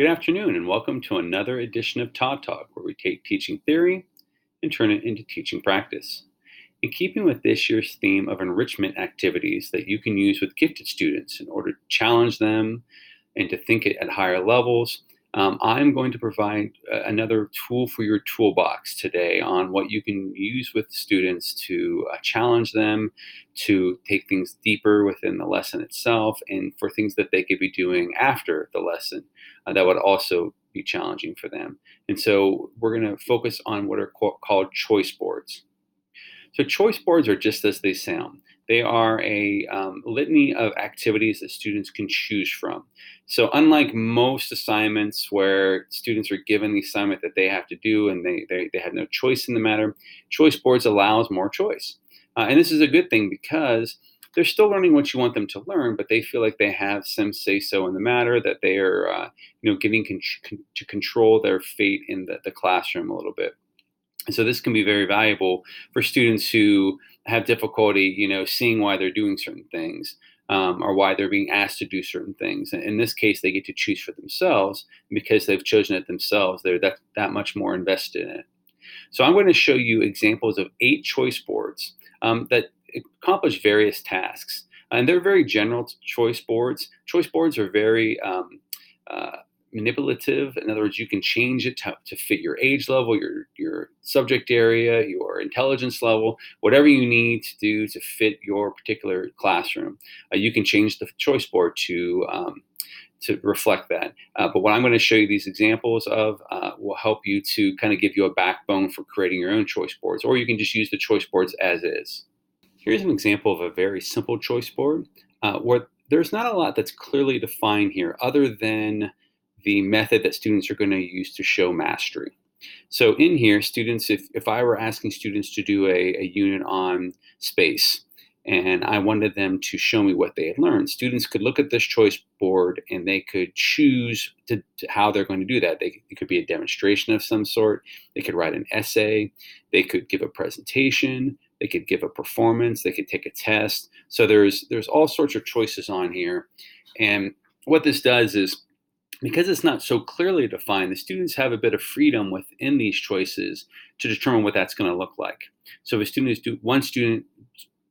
Good afternoon, and welcome to another edition of Todd Talk, where we take teaching theory and turn it into teaching practice. In keeping with this year's theme of enrichment activities that you can use with gifted students in order to challenge them and to think at higher levels, um, I'm going to provide uh, another tool for your toolbox today on what you can use with students to uh, challenge them, to take things deeper within the lesson itself, and for things that they could be doing after the lesson uh, that would also be challenging for them. And so we're going to focus on what are called choice boards. So, choice boards are just as they sound. They are a um, litany of activities that students can choose from. So, unlike most assignments where students are given the assignment that they have to do and they, they, they have no choice in the matter, choice boards allows more choice. Uh, and this is a good thing because they're still learning what you want them to learn, but they feel like they have some say so in the matter, that they are, uh, you know, getting con- con- to control their fate in the, the classroom a little bit. And so this can be very valuable for students who have difficulty, you know, seeing why they're doing certain things. Um, or why they're being asked to do certain things. In this case, they get to choose for themselves because they've chosen it themselves. They're that, that much more invested in it. So I'm going to show you examples of eight choice boards um, that accomplish various tasks. And they're very general choice boards. Choice boards are very um, uh, manipulative. In other words, you can change it to, to fit your age level, your your subject area, your intelligence level, whatever you need to do to fit your particular classroom. Uh, you can change the choice board to um, to reflect that. Uh, but what I'm going to show you these examples of uh, will help you to kind of give you a backbone for creating your own choice boards, or you can just use the choice boards as is. Here's an example of a very simple choice board uh, where there's not a lot that's clearly defined here other than the method that students are going to use to show mastery. So in here, students, if, if I were asking students to do a, a unit on space, and I wanted them to show me what they had learned. Students could look at this choice board and they could choose to, to how they're going to do that. They, it could be a demonstration of some sort. They could write an essay. They could give a presentation. They could give a performance. They could take a test. So there's there's all sorts of choices on here, and what this does is because it's not so clearly defined, the students have a bit of freedom within these choices to determine what that's going to look like. So if a student is do one student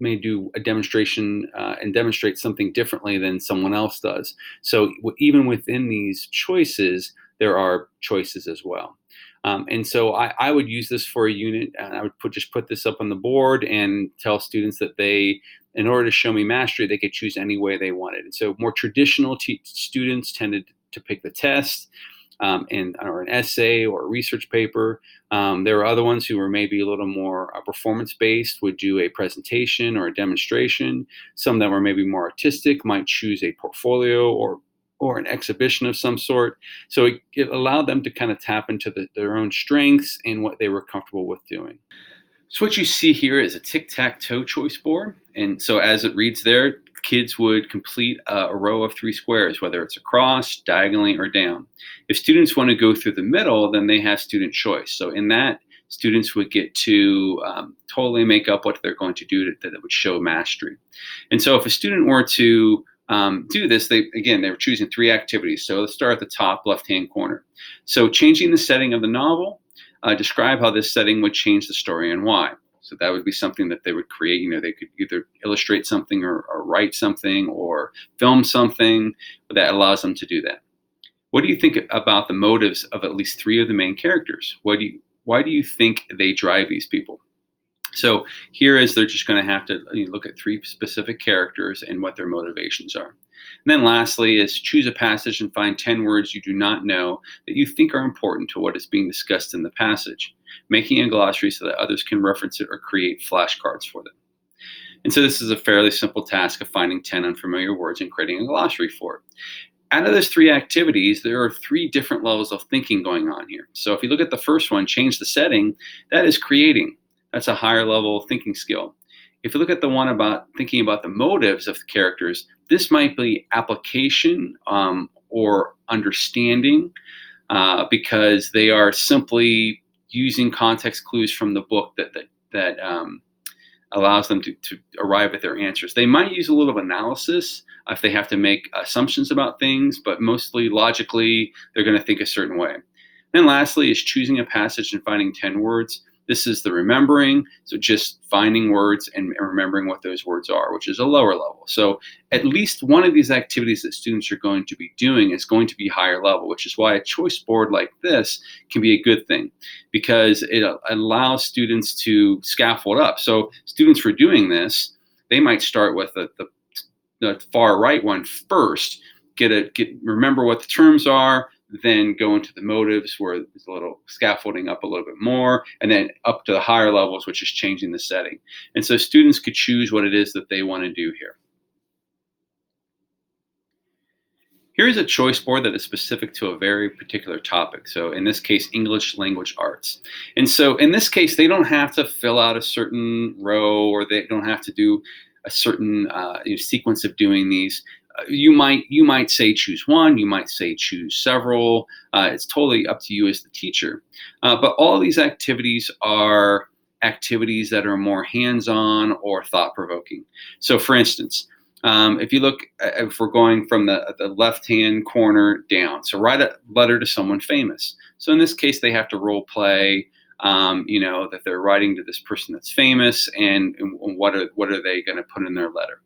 may do a demonstration uh, and demonstrate something differently than someone else does. So even within these choices, there are choices as well. Um, and so I, I, would use this for a unit, and I would put just put this up on the board and tell students that they, in order to show me mastery, they could choose any way they wanted. And so more traditional students tended to pick the test um, and or an essay or a research paper. Um, there are other ones who are maybe a little more uh, performance based, would do a presentation or a demonstration. Some that were maybe more artistic might choose a portfolio or or an exhibition of some sort. So it, it allowed them to kind of tap into the, their own strengths and what they were comfortable with doing. So what you see here is a tic-tac-toe choice board. And so as it reads there, kids would complete a, row of three squares, whether it's across, diagonally, or down. If students want to go through the middle, then they have student choice. So in that, students would get to um, totally make up what they're going to do to, that would show mastery. And so if a student were to um, do this, they again they were choosing three activities. So let's start at the top left-hand corner. So changing the setting of the novel, uh, describe how this setting would change the story and why. So that would be something that they would create. You know, they could either illustrate something or, or write something or film something that allows them to do that. What do you think about the motives of at least three of the main characters? What do you, why do you think they drive these people? So here is they're just going to have to look at three specific characters and what their motivations are. And then lastly is choose a passage and find 10 words you do not know that you think are important to what is being discussed in the passage, making a glossary so that others can reference it or create flashcards for them. And so this is a fairly simple task of finding 10 unfamiliar words and creating a glossary for it. Out of those three activities, there are three different levels of thinking going on here. So if you look at the first one, change the setting, that is creating. That's a higher level thinking skill. If you look at the one about thinking about the motives of the characters, this might be application um, or understanding uh, because they are simply using context clues from the book that that, that um, allows them to, to arrive at their answers. They might use a little analysis if they have to make assumptions about things, but mostly logically, they're going to think a certain way. And lastly, is choosing a passage and finding 10 words. This is the remembering. So just finding words and remembering what those words are, which is a lower level. So at least one of these activities that students are going to be doing is going to be higher level, which is why a choice board like this can be a good thing because it uh, allows students to scaffold up. So students for doing this, they might start with the, the, the far right one first, get a get remember what the terms are, then go into the motives where there's a little scaffolding up a little bit more, and then up to the higher levels, which is changing the setting. And so students could choose what it is that they want to do here. Here's a choice board that is specific to a very particular topic. So in this case, English language arts. And so in this case, they don't have to fill out a certain row or they don't have to do a certain uh, you know, sequence of doing these you might you might say choose one you might say choose several. Uh, it's totally up to you as the teacher. Uh, but all these activities are activities that are more hands-on or thought-provoking. So for instance um, if you look uh, if we're going from the, the left-hand corner down so write a letter to someone famous. So in this case they have to role play um, you know that they're writing to this person that's famous and, and what are what are they going to put in their letter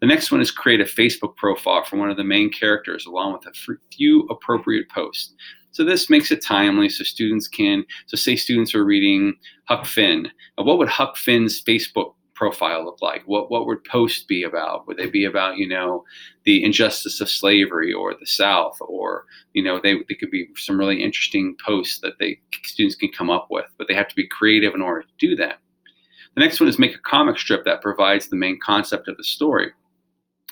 the next one is create a Facebook profile for one of the main characters along with a few appropriate posts. So this makes it timely so students can, so say students are reading Huck Finn. What would Huck Finn's Facebook profile look like? What what would posts be about? Would they be about you know the injustice of slavery or the South, or you know they they could be some really interesting posts that they students can come up with, but they have to be creative in order to do that. The next one is make a comic strip that provides the main concept of the story.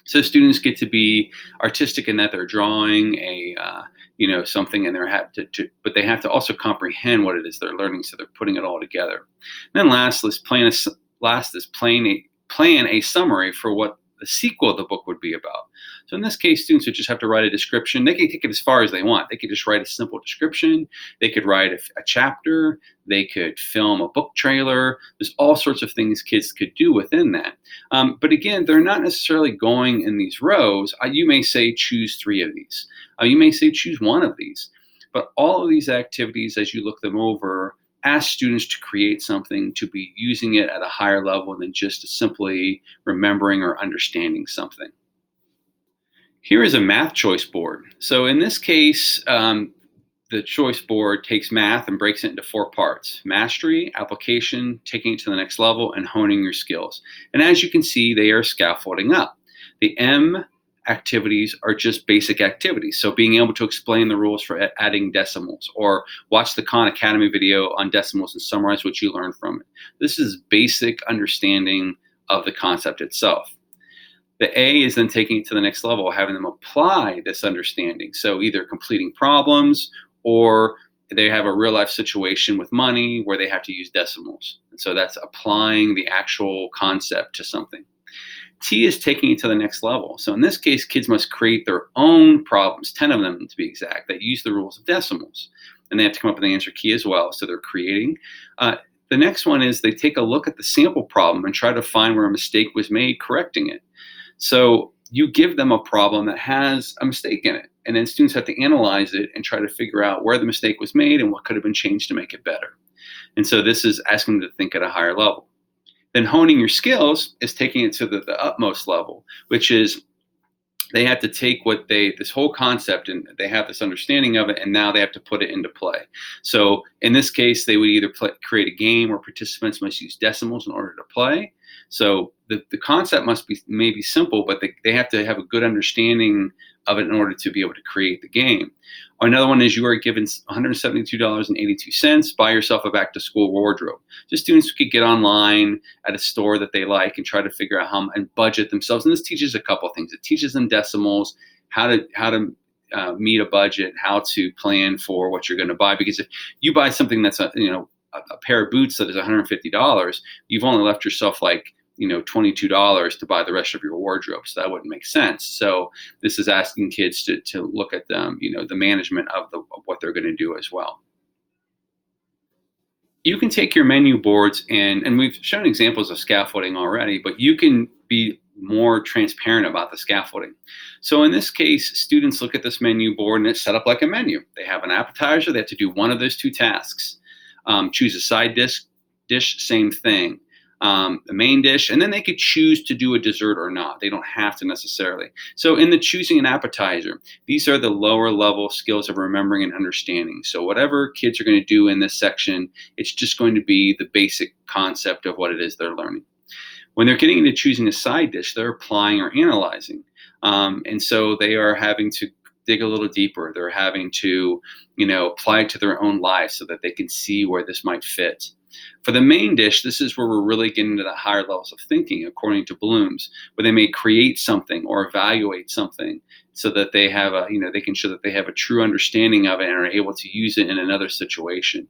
So students get to be artistic in that they're drawing a uh, you know something and they're have to, to, but they have to also comprehend what it is they're learning, so they're putting it all together. And then last is plan a last is plan a plan a summary for what the sequel of the book would be about. So in this case, students would just have to write a description. They can take it as far as they want. They could just write a simple description. They could write a, a chapter. They could film a book trailer. There's all sorts of things kids could do within that. Um, but again, they're not necessarily going in these rows. Uh, you may say choose three of these. Uh, you may say choose one of these. But all of these activities, as you look them over, ask students to create something, to be using it at a higher level than just simply remembering or understanding something. Here is a math choice board. So in this case, um, the choice board takes math and breaks it into four parts mastery, application, taking it to the next level, and honing your skills. And as you can see, they are scaffolding up. The M activities are just basic activities. So being able to explain the rules for adding decimals or watch the Khan Academy video on decimals and summarize what you learned from it. This is basic understanding of the concept itself. The A is then taking it to the next level, having them apply this understanding. So either completing problems or they have a real life situation with money where they have to use decimals. And so that's applying the actual concept to something. T is taking it to the next level. So in this case, kids must create their own problems, 10 of them to be exact, that use the rules of decimals. And they have to come up with an answer key as well. So they're creating. Uh, the next one is they take a look at the sample problem and try to find where a mistake was made, correcting it. So you give them a problem that has a mistake in it. And then students have to analyze it and try to figure out where the mistake was made and what could have been changed to make it better. And so this is asking them to think at a higher level. Then honing your skills is taking it to the, the utmost level, which is they have to take what they this whole concept and they have this understanding of it and now they have to put it into play so in this case they would either play, create a game where participants must use decimals in order to play so the, the concept must be maybe simple but they, they have to have a good understanding of it in order to be able to create the game. Another one is you are given $172.82. Buy yourself a back to school wardrobe. So students could get online at a store that they like and try to figure out how and budget themselves. And this teaches a couple things. It teaches them decimals, how to how to uh, meet a budget, how to plan for what you're going to buy. Because if you buy something that's a you know a, a pair of boots that is $150, you've only left yourself like you know $22 to buy the rest of your wardrobe so that wouldn't make sense so this is asking kids to, to look at them you know the management of, the, of what they're going to do as well you can take your menu boards and and we've shown examples of scaffolding already, but you can be more transparent about the scaffolding. So in this case, students look at this menu board and it's set up like a menu. They have an appetizer, they have to do one of those two tasks. Um, choose a side dish, dish, same thing um, the main dish, and then they could choose to do a dessert or not. They don't have to necessarily. So, in the choosing an appetizer, these are the lower level skills of remembering and understanding. So, whatever kids are going to do in this section, it's just going to be the basic concept of what it is they're learning. When they're getting into choosing a side dish, they're applying or analyzing. Um, and so they are having to dig a little deeper. They're having to, you know, apply it to their own lives so that they can see where this might fit. For the main dish, this is where we're really getting to the higher levels of thinking, according to Bloom's, where they may create something or evaluate something so that they have a, you know, they can show that they have a true understanding of it and are able to use it in another situation.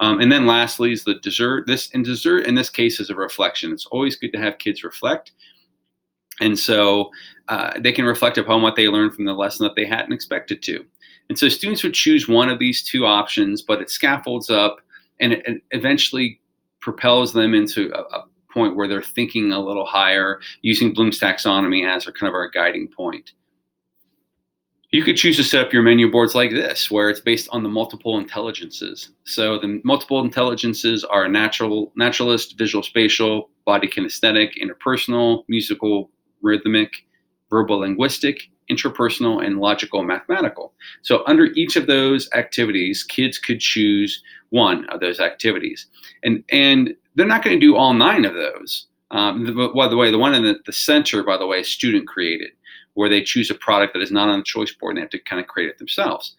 Um, and then lastly is the dessert. This and dessert in this case is a reflection. It's always good to have kids reflect. And so uh, they can reflect upon what they learned from the lesson that they hadn't expected to. And so students would choose one of these two options, but it scaffolds up and it, eventually propels them into a, a, point where they're thinking a little higher using Bloom's taxonomy as a kind of our guiding point. You could choose to set up your menu boards like this, where it's based on the multiple intelligences. So the multiple intelligences are natural, naturalist, visual spatial, body kinesthetic, interpersonal, musical, rhythmic, verbal linguistic, intrapersonal, and logical mathematical. So under each of those activities, kids could choose one of those activities. And, and they're not going to do all nine of those. Um, the, by the way, the one in the, the center, by the way, is student created, where they choose a product that is not on the choice board and they have to kind of create it themselves.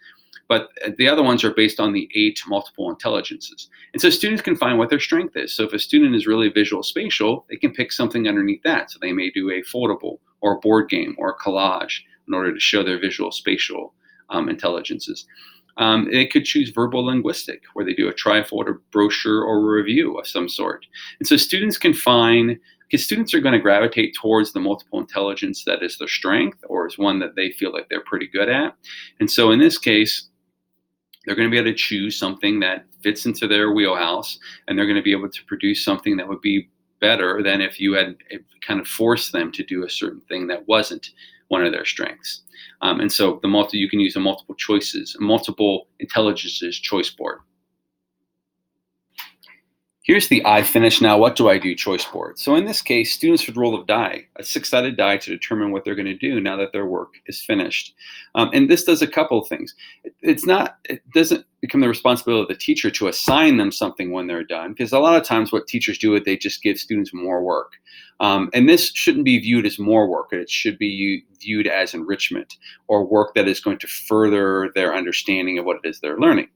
But the other ones are based on the eight multiple intelligences. And so students can find what their strength is. So if a student is really visual spatial, they can pick something underneath that. So they may do a foldable or a board game or a collage in order to show their visual spatial um, intelligences. Um, they could choose verbal linguistic, where they do a trifold, a brochure, or review of some sort. And so students can find, because students are going to gravitate towards the multiple intelligence that is their strength or is one that they feel like they're pretty good at. And so in this case, they're going to be able to choose something that fits into their wheelhouse, and they're going to be able to produce something that would be better than if you had kind of forced them to do a certain thing that wasn't one of their strengths. Um, and so the multi you can use a multiple choices, multiple intelligences choice board. Here's the I finish now, what do I do choice board. So in this case, students would roll a die, a six-sided die to determine what they're going to do now that their work is finished. Um, and this does a couple of things. It's not, it doesn't become the responsibility of the teacher to assign them something when they're done, because a lot of times what teachers do is they just give students more work. Um, and this shouldn't be viewed as more work. It should be viewed as enrichment or work that is going to further their understanding of what it is they're learning.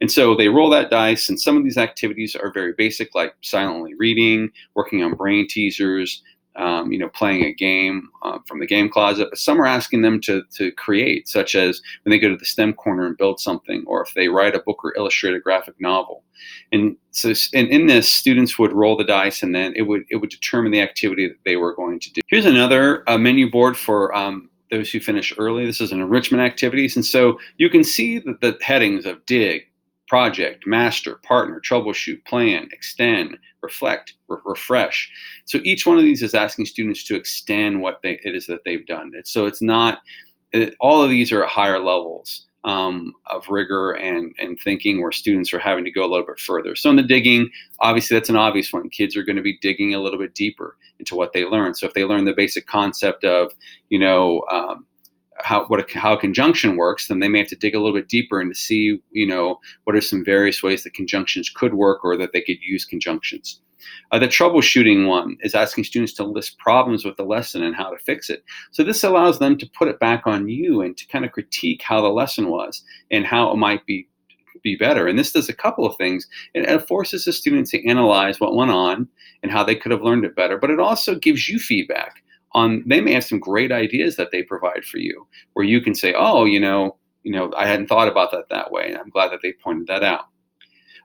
And so they roll that dice, and some of these activities are very basic, like silently reading, working on brain teasers, um, you know, playing a game uh, from the game closet, but some are asking them to, to create, such as when they go to the STEM corner and build something, or if they write a book or illustrate a graphic novel. And so, and in this, students would roll the dice, and then it would it would determine the activity that they were going to do. Here's another uh, menu board for um, those who finish early. This is an enrichment activities, and so you can see that the headings of dig, project, master, partner, troubleshoot, plan, extend, reflect, re- refresh. So each one of these is asking students to extend what they, it is that they've done. So it's not, it, all of these are at higher levels um, of rigor and, and thinking where students are having to go a little bit further. So in the digging, obviously that's an obvious one. Kids are going to be digging a little bit deeper into what they learn. So if they learn the basic concept of, you know, um, how what a, how conjunction works, then they may have to dig a little bit deeper and to see, you know, what are some various ways that conjunctions could work or that they could use conjunctions. Uh, the troubleshooting one is asking students to list problems with the lesson and how to fix it. So this allows them to put it back on you and to kind of critique how the lesson was and how it might be be better. And this does a couple of things. It forces the student to analyze what went on and how they could have learned it better, but it also gives you feedback on they may have some great ideas that they provide for you where you can say oh you know you know i hadn't thought about that that way and i'm glad that they pointed that out.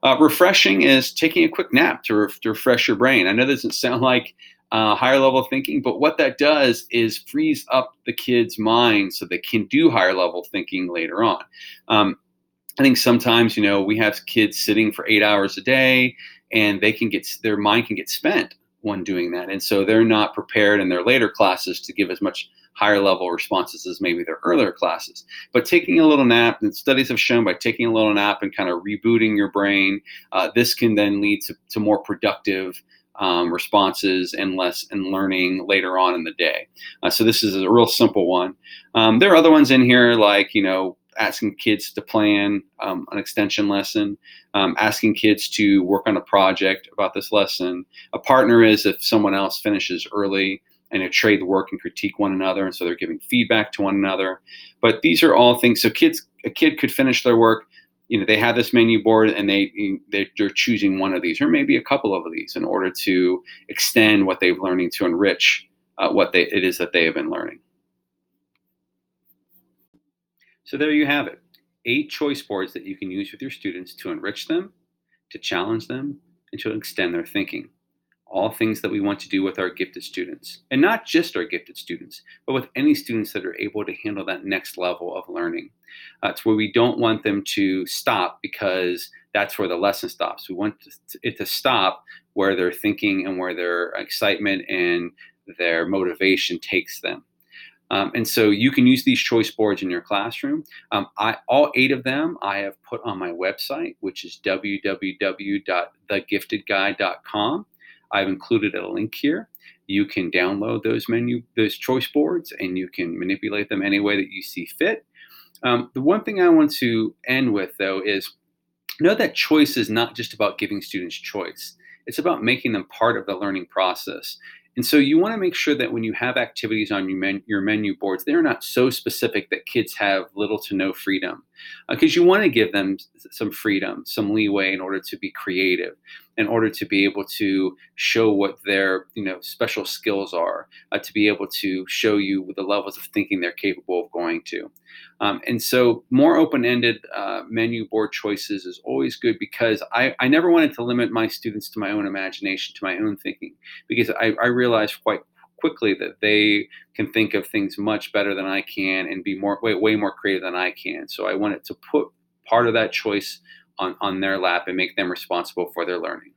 Uh, refreshing is taking a quick nap to, to, refresh your brain. I know this doesn't sound like uh, higher level thinking but what that does is frees up the kids mind so they can do higher level thinking later on. Um, I think sometimes, you know, we have kids sitting for eight hours a day and they can get, their mind can get spent when doing that. And so they're not prepared in their later classes to give as much higher level responses as maybe their earlier classes. But taking a little nap, and studies have shown by taking a little nap and kind of rebooting your brain, uh, this can then lead to, to more productive um, responses and less and learning later on in the day. Uh, so this is a real simple one. Um, there are other ones in here like you know asking kids to plan um, an extension lesson, um, asking kids to work on a project about this lesson. A partner is if someone else finishes early and they trade the work and critique one another, and so they're giving feedback to one another. But these are all things. So kids, a kid could finish their work. You know, they have this menu board and they they're choosing one of these or maybe a couple of these in order to extend what they've learning to enrich uh, what they it is that they have been learning. So there you have it. Eight choice boards that you can use with your students to enrich them, to challenge them, and to extend their thinking. All things that we want to do with our gifted students. And not just our gifted students, but with any students that are able to handle that next level of learning. Uh, it's where we don't want them to stop because that's where the lesson stops. We want it to stop where their thinking and where their excitement and their motivation takes them. Um, and so you can use these choice boards in your classroom. Um, I, all eight of them I have put on my website, which is www.thegiftedguy.com. I've included a link here. You can download those menu, those choice boards, and you can manipulate them any way that you see fit. Um, the one thing I want to end with, though, is know that choice is not just about giving students choice. It's about making them part of the learning process. And so you want to make sure that when you have activities on your, men- your menu boards, they're not so specific that kids have little to no freedom. Because uh, you want to give them some freedom, some leeway in order to be creative, in order to be able to show what their you know special skills are, uh, to be able to show you the levels of thinking they're capable of going to. Um, and so more open-ended uh, menu board choices is always good because I, I never wanted to limit my students to my own imagination, to my own thinking, because I, I realized quite quickly that they can think of things much better than I can and be more way, way more creative than I can. So I wanted to put part of that choice on, on their lap and make them responsible for their learning.